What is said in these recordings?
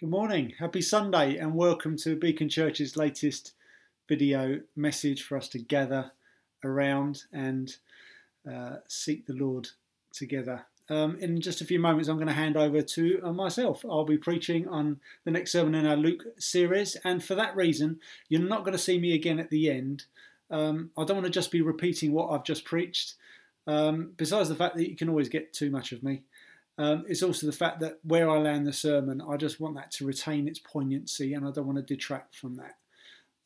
Good morning, happy Sunday, and welcome to Beacon Church's latest video message for us to gather around and uh, seek the Lord together. Um, in just a few moments, I'm going to hand over to uh, myself. I'll be preaching on the next sermon in our Luke series, and for that reason, you're not going to see me again at the end. Um, I don't want to just be repeating what I've just preached. Um, besides the fact that you can always get too much of me, um, it's also the fact that where I land the sermon, I just want that to retain its poignancy, and I don't want to detract from that.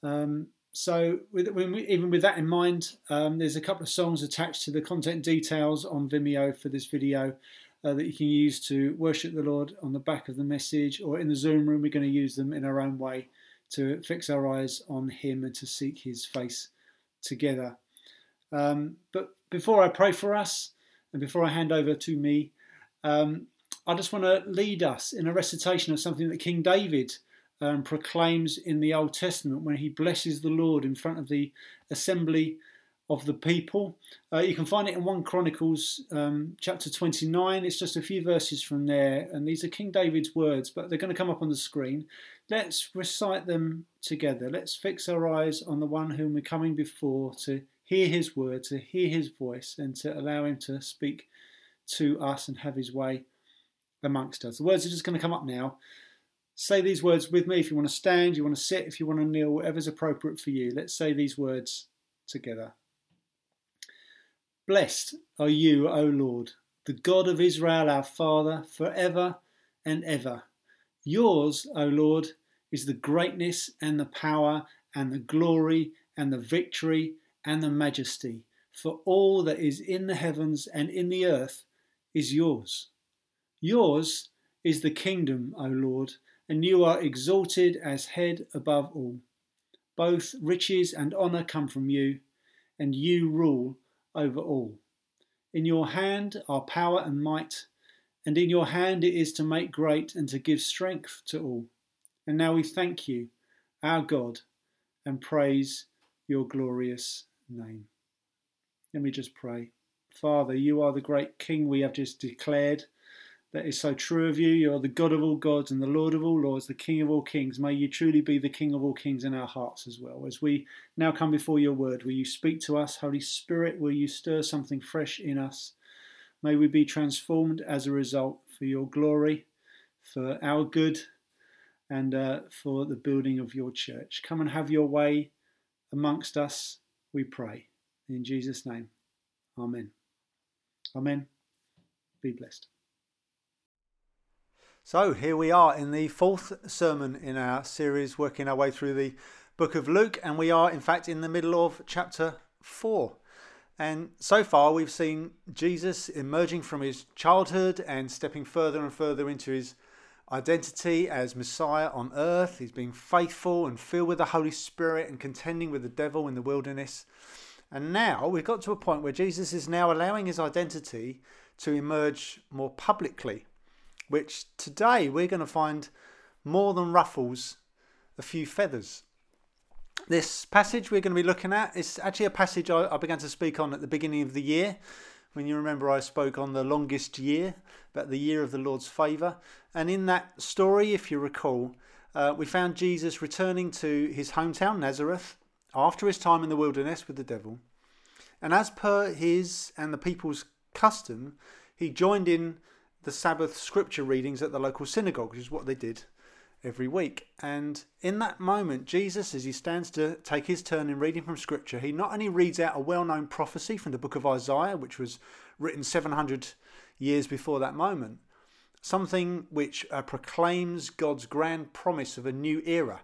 Um, so, with, we, even with that in mind, um, there's a couple of songs attached to the content details on Vimeo for this video uh, that you can use to worship the Lord on the back of the message, or in the Zoom room, we're going to use them in our own way to fix our eyes on Him and to seek His face together. Um, but before I pray for us, and before I hand over to me, um, I just want to lead us in a recitation of something that King David um, proclaims in the Old Testament when he blesses the Lord in front of the assembly of the people. Uh, you can find it in 1 Chronicles um, chapter 29. It's just a few verses from there, and these are King David's words, but they're going to come up on the screen. Let's recite them together. Let's fix our eyes on the one whom we're coming before to hear his word, to hear his voice, and to allow him to speak to us and have his way amongst us. The words are just going to come up now. Say these words with me if you want to stand, you want to sit, if you want to kneel, whatever's appropriate for you. Let's say these words together. Blessed are you, O Lord, the God of Israel, our Father, forever and ever. Yours, O Lord, is the greatness and the power and the glory and the victory and the majesty, for all that is in the heavens and in the earth is yours. Yours is the kingdom, O Lord, and you are exalted as head above all. Both riches and honour come from you, and you rule over all. In your hand are power and might, and in your hand it is to make great and to give strength to all. And now we thank you, our God, and praise your glorious name. Let me just pray. Father, you are the great King we have just declared. That is so true of you. You are the God of all gods and the Lord of all lords, the King of all kings. May you truly be the King of all kings in our hearts as well. As we now come before your word, will you speak to us? Holy Spirit, will you stir something fresh in us? May we be transformed as a result for your glory, for our good, and uh, for the building of your church. Come and have your way amongst us, we pray. In Jesus' name, Amen. Amen. Be blessed. So here we are in the fourth sermon in our series, working our way through the book of Luke, and we are in fact in the middle of chapter 4. And so far, we've seen Jesus emerging from his childhood and stepping further and further into his identity as Messiah on earth. He's being faithful and filled with the Holy Spirit and contending with the devil in the wilderness. And now we've got to a point where Jesus is now allowing his identity to emerge more publicly, which today we're going to find more than ruffles a few feathers. This passage we're going to be looking at is actually a passage I, I began to speak on at the beginning of the year. When you remember, I spoke on the longest year, about the year of the Lord's favour. And in that story, if you recall, uh, we found Jesus returning to his hometown, Nazareth, after his time in the wilderness with the devil. And as per his and the people's custom, he joined in the Sabbath scripture readings at the local synagogue, which is what they did every week. And in that moment, Jesus, as he stands to take his turn in reading from scripture, he not only reads out a well known prophecy from the book of Isaiah, which was written 700 years before that moment, something which uh, proclaims God's grand promise of a new era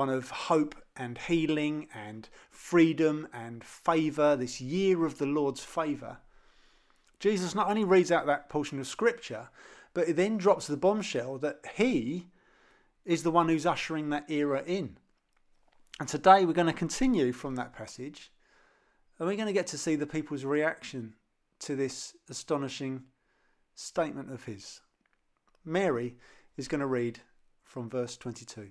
one of hope and healing and freedom and favour, this year of the Lord's favour. Jesus not only reads out that portion of scripture, but he then drops the bombshell that he is the one who's ushering that era in. And today we're going to continue from that passage and we're going to get to see the people's reaction to this astonishing statement of his. Mary is going to read from verse 22.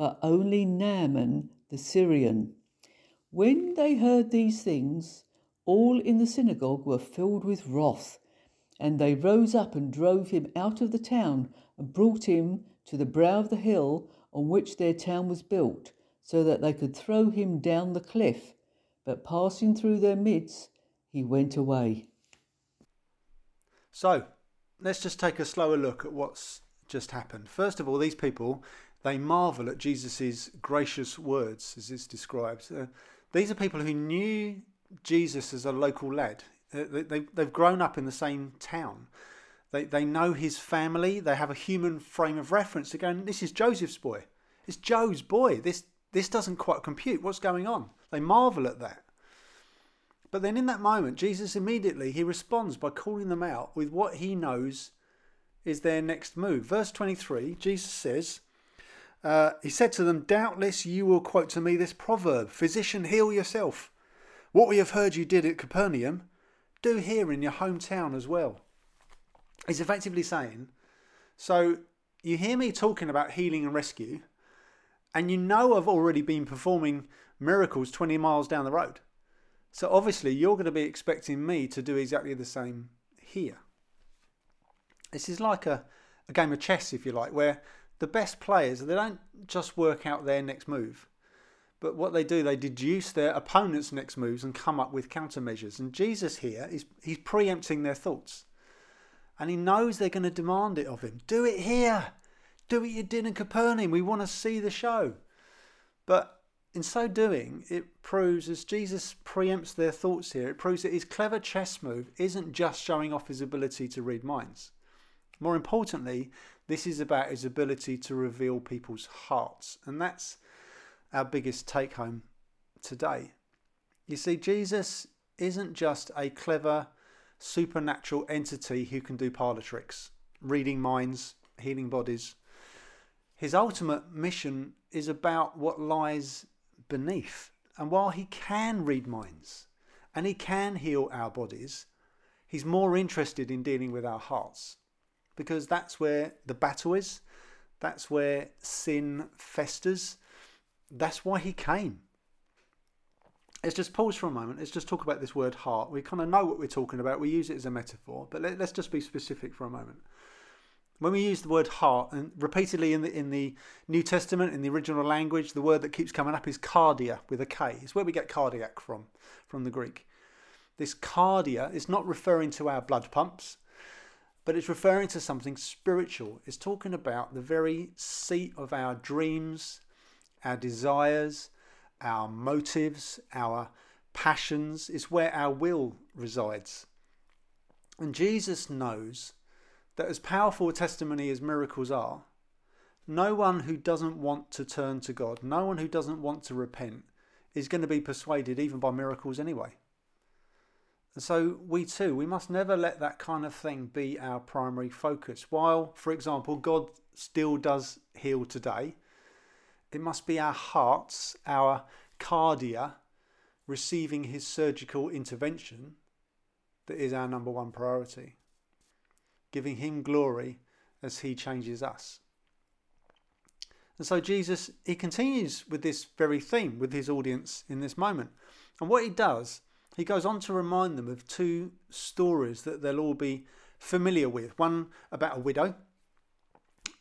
but only Naaman the Syrian. When they heard these things, all in the synagogue were filled with wrath, and they rose up and drove him out of the town and brought him to the brow of the hill on which their town was built, so that they could throw him down the cliff. But passing through their midst, he went away. So, let's just take a slower look at what's just happened. First of all, these people they marvel at Jesus' gracious words, as it's described. Uh, these are people who knew Jesus as a local lad. Uh, they, they've grown up in the same town. They, they know his family. They have a human frame of reference go, this is Joseph's boy. It's Joe's boy. This, this doesn't quite compute. What's going on? They marvel at that. But then in that moment, Jesus immediately, he responds by calling them out with what he knows is their next move. Verse 23, Jesus says, uh, He said to them, Doubtless you will quote to me this proverb Physician, heal yourself. What we have heard you did at Capernaum, do here in your hometown as well. He's effectively saying, So you hear me talking about healing and rescue, and you know I've already been performing miracles 20 miles down the road. So obviously, you're going to be expecting me to do exactly the same here. This is like a, a game of chess, if you like, where the best players they don't just work out their next move, but what they do they deduce their opponent's next moves and come up with countermeasures. And Jesus here is he's preempting their thoughts, and he knows they're going to demand it of him. Do it here, do you did in Capernaum. We want to see the show, but. In so doing, it proves, as Jesus preempts their thoughts here, it proves that his clever chess move isn't just showing off his ability to read minds. More importantly, this is about his ability to reveal people's hearts. And that's our biggest take home today. You see, Jesus isn't just a clever supernatural entity who can do parlor tricks, reading minds, healing bodies. His ultimate mission is about what lies beneath. And while he can read minds and he can heal our bodies, he's more interested in dealing with our hearts because that's where the battle is. That's where sin festers. That's why he came. Let's just pause for a moment. Let's just talk about this word heart. We kind of know what we're talking about. We use it as a metaphor, but let, us just be specific for a moment. When we use the word heart, and repeatedly in the in the New Testament, in the original language, the word that keeps coming up is kardia with a K. It's where we get cardiac from, from the Greek. This kardia is not referring to our blood pumps but it's referring to something spiritual. It's talking about the very seat of our dreams, our desires, our motives, our passions. It's where our will resides. And Jesus knows that as powerful a testimony as miracles are, no one who doesn't want to turn to God, no one who doesn't want to repent, is going to be persuaded even by miracles anyway. And so we too, we must never let that kind of thing be our primary focus. While, for example, God still does heal today, it must be our hearts, our kardia, receiving his surgical intervention that is our number one priority. Giving him glory as he changes us. And so Jesus, he continues with this very theme with his audience in this moment. And what he does he goes on to remind them of two stories that they'll all be familiar with one about a widow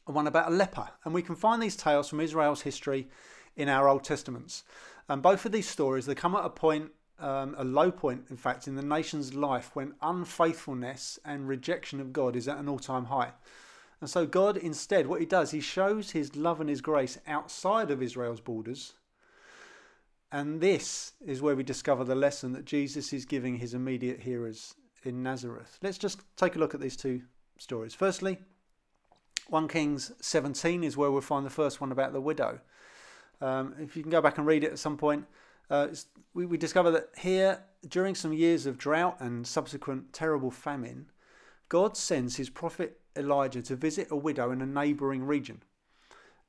and one about a leper. And we can find these tales from Israel's history in our Old Testaments. And both of these stories, they come at a point, um, a low point, in fact, in the nation's life when unfaithfulness and rejection of God is at an all time high. And so, God, instead, what He does, He shows His love and His grace outside of Israel's borders. And this is where we discover the lesson that Jesus is giving His immediate hearers in Nazareth. Let's just take a look at these two stories. Firstly, 1 Kings 17 is where we'll find the first one about the widow. Um, if you can go back and read it at some point, uh, we, we discover that here, during some years of drought and subsequent terrible famine, God sends his prophet Elijah to visit a widow in a neighbouring region.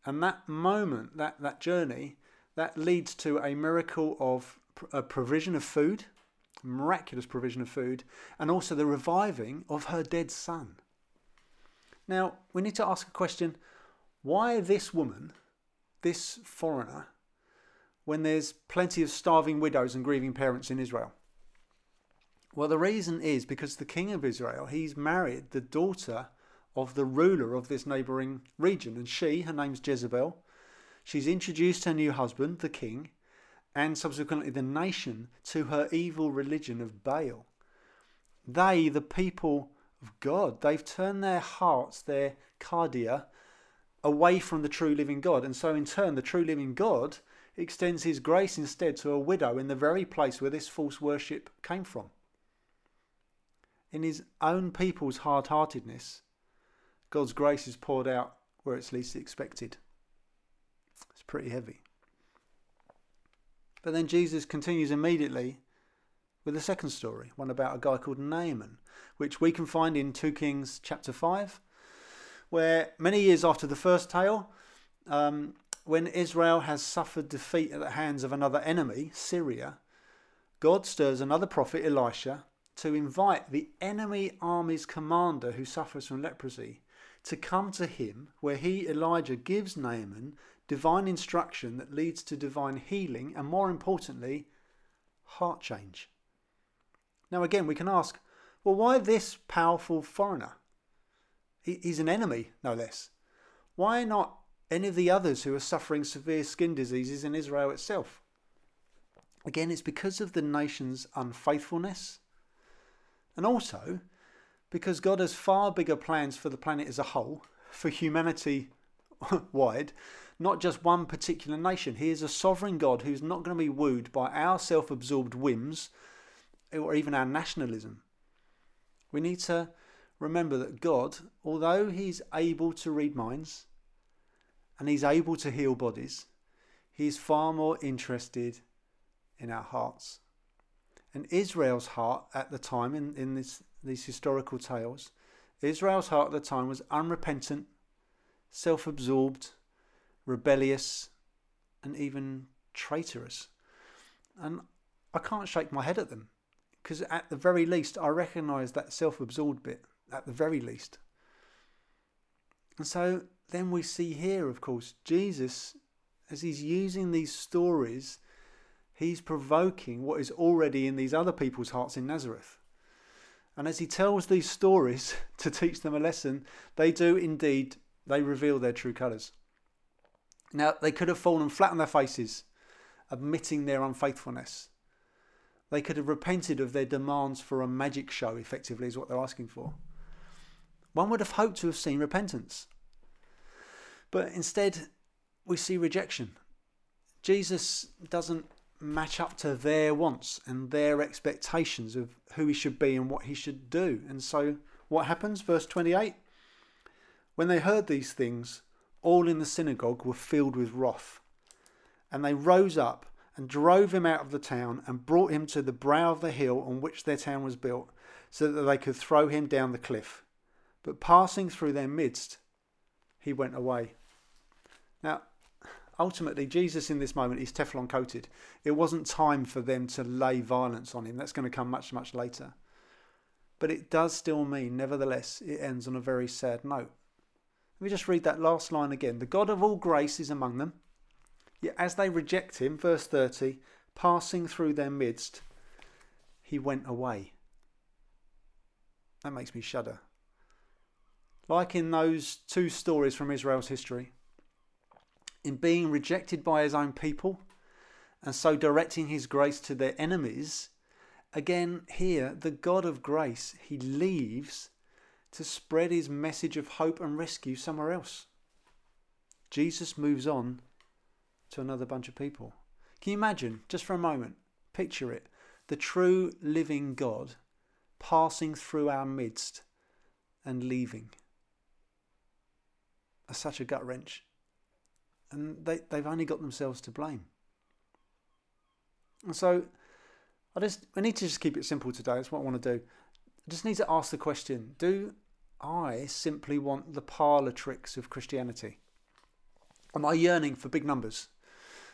And that moment, that, that journey, that leads to a miracle of a provision of food, miraculous provision of food, and also the reviving of her dead son. Now, we need to ask a question why this woman, this foreigner, when there's plenty of starving widows and grieving parents in Israel? Well, the reason is because the king of Israel, he's married the daughter of the ruler of this neighbouring region. And she, her name's Jezebel, she's introduced her new husband, the king, and subsequently the nation to her evil religion of Baal. They, the people of God, they've turned their hearts, their kardia, away from the true living God. And so, in turn, the true living God extends his grace instead to a widow in the very place where this false worship came from. In his own people's hard heartedness, God's grace is poured out where it's least expected. It's pretty heavy. But then Jesus continues immediately with a second story, one about a guy called Naaman, which we can find in 2 Kings chapter 5, where many years after the first tale, um, when Israel has suffered defeat at the hands of another enemy, Syria, God stirs another prophet, Elisha, to invite the enemy army's commander who suffers from leprosy to come to him, where he, Elijah, gives Naaman divine instruction that leads to divine healing and, more importantly, heart change. Now, again, we can ask, well, why this powerful foreigner? He's an enemy, no less. Why not any of the others who are suffering severe skin diseases in Israel itself? Again, it's because of the nation's unfaithfulness and also because God has far bigger plans for the planet as a whole, for humanity wide, not just one particular nation. He is a sovereign God who's not going to be wooed by our self absorbed whims or even our nationalism. We need to remember that God, although He's able to read minds and He's able to heal bodies, He's far more interested in our hearts. And Israel's heart at the time, in, in this, these historical tales, Israel's heart at the time was unrepentant, self absorbed, rebellious, and even traitorous. And I can't shake my head at them because, at the very least, I recognise that self absorbed bit, at the very least. And so then we see here, of course, Jesus, as he's using these stories, he's provoking what is already in these other people's hearts in Nazareth. And as he tells these stories to teach them a lesson, they do indeed, they reveal their true colours. Now, they could have fallen flat on their faces, admitting their unfaithfulness. They could have repented of their demands for a magic show, effectively, is what they're asking for. One would have hoped to have seen repentance. But instead, we see rejection. Jesus doesn't match up to their wants and their expectations of who he should be and what he should do. And so, what happens? Verse 28 When they heard these things, all in the synagogue were filled with wrath. And they rose up and drove him out of the town and brought him to the brow of the hill on which their town was built, so that they could throw him down the cliff. But passing through their midst, he went away. Now, ultimately, Jesus in this moment is Teflon coated. It wasn't time for them to lay violence on him. That's going to come much, much later. But it does still mean, nevertheless, it ends on a very sad note. Let me just read that last line again. The God of all grace is among them. Yet as they reject him, verse 30, passing through their midst, he went away. That makes me shudder. Like in those two stories from Israel's history, in being rejected by his own people and so directing his grace to their enemies, again, here, the God of grace, he leaves to spread his message of hope and rescue somewhere else. Jesus moves on to another bunch of people. Can you imagine, just for a moment, picture it, the true living God passing through our midst and leaving? That's such a gut wrench. And they, they've only got themselves to blame. And so I just I need to just keep it simple today. That's what I want to do. I just need to ask the question Do I simply want the parlour tricks of Christianity? Am I yearning for big numbers,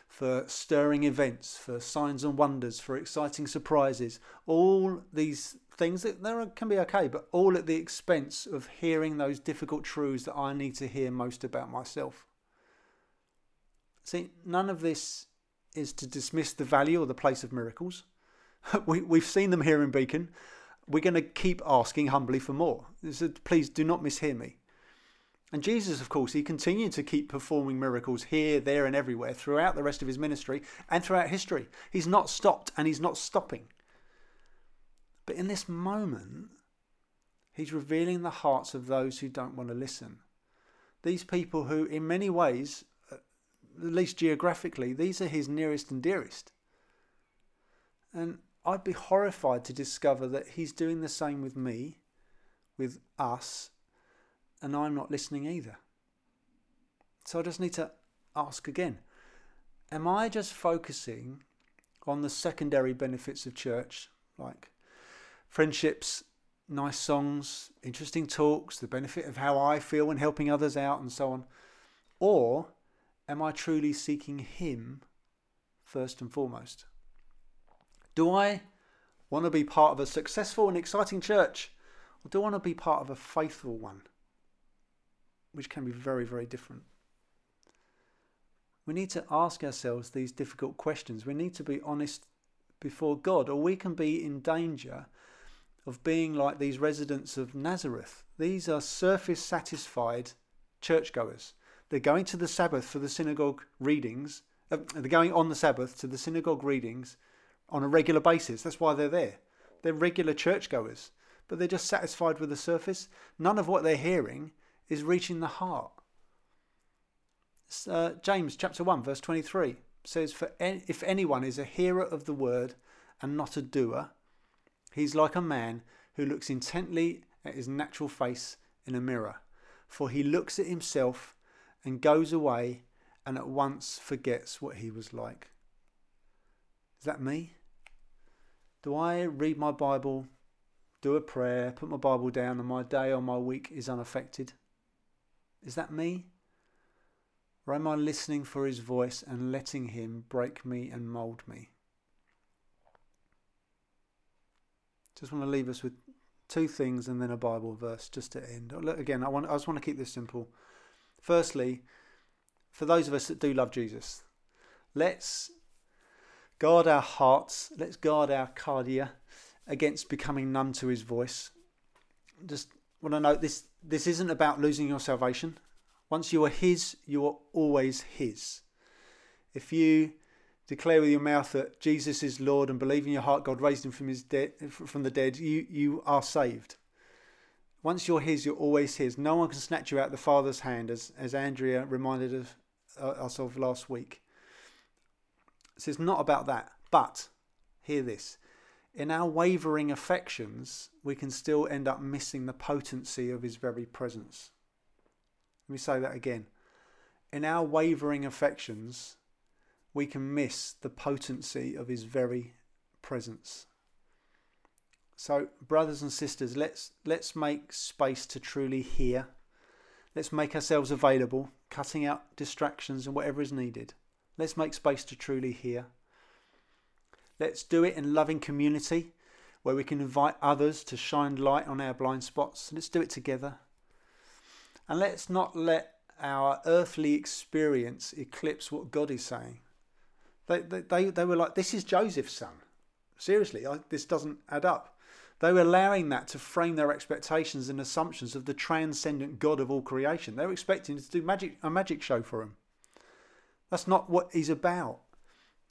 for stirring events, for signs and wonders, for exciting surprises? All these things that there can be okay, but all at the expense of hearing those difficult truths that I need to hear most about myself. See, none of this is to dismiss the value or the place of miracles. we, we've seen them here in Beacon. We're going to keep asking humbly for more. Please do not mishear me. And Jesus, of course, he continued to keep performing miracles here, there, and everywhere throughout the rest of his ministry and throughout history. He's not stopped and he's not stopping. But in this moment, he's revealing the hearts of those who don't want to listen. These people who, in many ways, at least geographically, these are his nearest and dearest. And I'd be horrified to discover that he's doing the same with me, with us, and I'm not listening either. So I just need to ask again Am I just focusing on the secondary benefits of church, like friendships, nice songs, interesting talks, the benefit of how I feel when helping others out, and so on? Or am I truly seeking Him first and foremost? Do I want to be part of a successful and exciting church? Or do I want to be part of a faithful one? Which can be very, very different. We need to ask ourselves these difficult questions. We need to be honest before God, or we can be in danger of being like these residents of Nazareth. These are surface satisfied churchgoers. They're going to the Sabbath for the synagogue readings. Uh, they're going on the Sabbath to the synagogue readings on a regular basis. That's why they're there. They're regular churchgoers, but they're just satisfied with the surface. None of what they're hearing is reaching the heart. Uh, James chapter 1, verse 23 says, For if anyone is a hearer of the word and not a doer, he's like a man who looks intently at his natural face in a mirror. For he looks at himself and goes away and at once forgets what he was like. Is that me? Do I read my Bible, do a prayer, put my Bible down, and my day or my week is unaffected? Is that me? Or am I listening for his voice and letting him break me and mould me? Just want to leave us with two things and then a Bible verse just to end. Oh, again, I, want, I just want to keep this simple. Firstly, for those of us that do love Jesus, let's Guard our hearts. Let's guard our kardia against becoming numb to his voice. Just want to note this this isn't about losing your salvation. Once you are his, you are always his. If you declare with your mouth that Jesus is Lord and believe in your heart God raised him from his dead from the dead, you, you are saved. Once you're his, you're always his. No one can snatch you out of the Father's hand, as, as Andrea reminded of, uh, us of last week. So it's not about that. But hear this in our wavering affections, we can still end up missing the potency of his very presence. Let me say that again. In our wavering affections, we can miss the potency of his very presence. So, brothers and sisters, let's let's make space to truly hear. Let's make ourselves available, cutting out distractions and whatever is needed. Let's make space to truly hear. Let's do it in loving community where we can invite others to shine light on our blind spots. Let's do it together. And let's not let our earthly experience eclipse what God is saying. They, they, they, they were like, This is Joseph's son. Seriously, I, this doesn't add up. They were allowing that to frame their expectations and assumptions of the transcendent God of all creation. They were expecting to do magic, a magic show for him. That's not what he's about.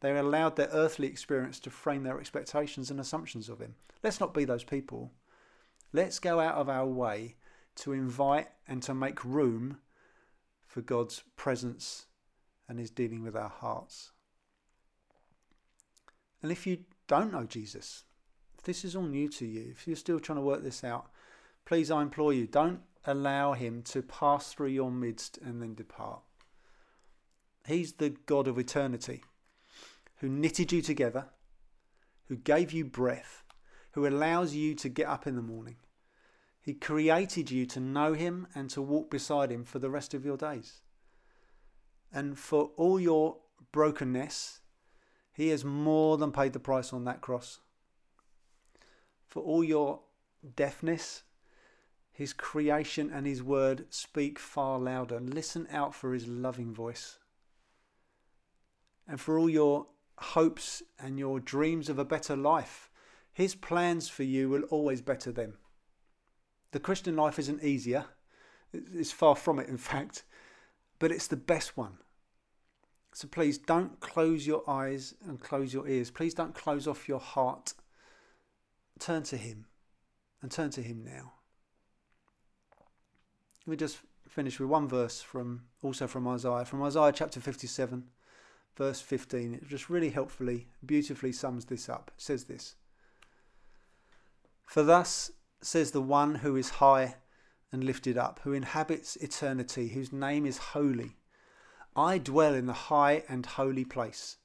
They allowed their earthly experience to frame their expectations and assumptions of him. Let's not be those people. Let's go out of our way to invite and to make room for God's presence and His dealing with our hearts. And if you don't know Jesus, if this is all new to you, if you're still trying to work this out, please, I implore you, don't allow Him to pass through your midst and then depart. He's the God of eternity who knitted you together, who gave you breath, who allows you to get up in the morning. He created you to know Him and to walk beside Him for the rest of your days. And for all your brokenness, He has more than paid the price on that cross. For all your deafness, His creation and His word speak far louder. Listen out for His loving voice. And for all your hopes and your dreams of a better life, his plans for you will always better them. The Christian life isn't easier, it's far from it, in fact, but it's the best one. So please don't close your eyes and close your ears. Please don't close off your heart. Turn to Him and turn to Him now. Let me just finish with one verse from also from Isaiah, from Isaiah chapter 57, verse 15. It just really helpfully, beautifully sums this up. It says this for thus says the one who is high and lifted up, who inhabits eternity, whose name is holy. I dwell in the high and holy place,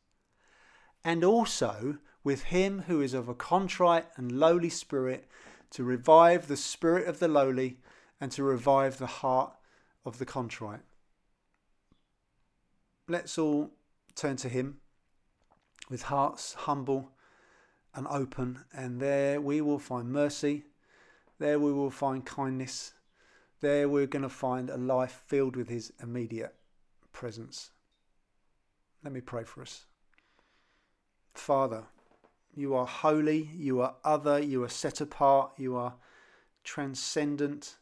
and also with him who is of a contrite and lowly spirit, to revive the spirit of the lowly and to revive the heart of the contrite. Let's all turn to him with hearts humble and open, and there we will find mercy. There we will find kindness. There we're going to find a life filled with His immediate presence. Let me pray for us. Father, you are holy, you are other, you are set apart, you are transcendent,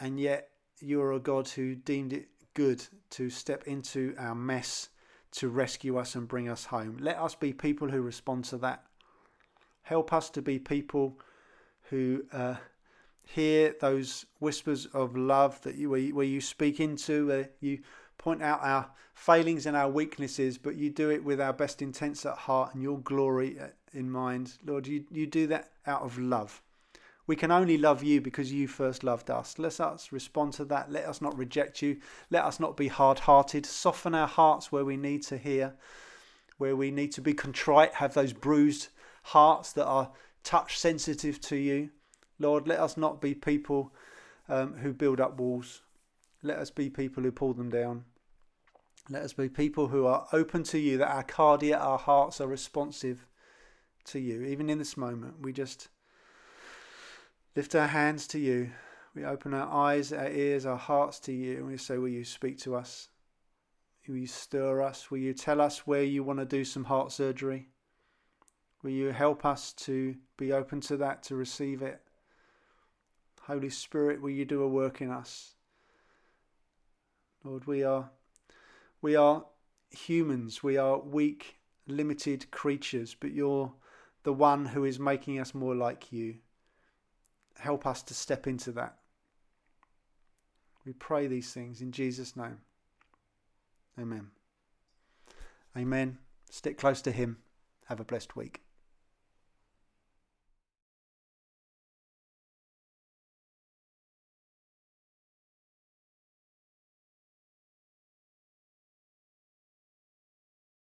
and yet you are a God who deemed it good to step into our mess to rescue us and bring us home. Let us be people who respond to that. Help us to be people who uh, hear those whispers of love that you, where, you, where you speak into, where you point out our failings and our weaknesses, but you do it with our best intents at heart and your glory uh, in mind. Lord, you, you do that out of love. We can only love you because you first loved us. Let us respond to that. Let us not reject you. Let us not be hard hearted. Soften our hearts where we need to hear, where we need to be contrite, have those bruised hearts that are touch sensitive to you. Lord, let us not be people um, who build up walls. Let us be people who pull them down. Let us be people who are open to you, that our kardia, our hearts are responsive to you. Even in this moment, we just lift our hands to you. We open our eyes, our ears, our hearts to you, and we say, Will you speak to us? Will you stir us? Will you tell us where you want to do some heart surgery? Will you help us to be open to that, to receive it? Holy Spirit, will you do a work in us? Lord, we are we are humans, we are weak, limited creatures, but you're the one who is making us more like you. Help us to step into that. We pray these things in Jesus' name. Amen. Amen. Stick close to Him. Have a blessed week.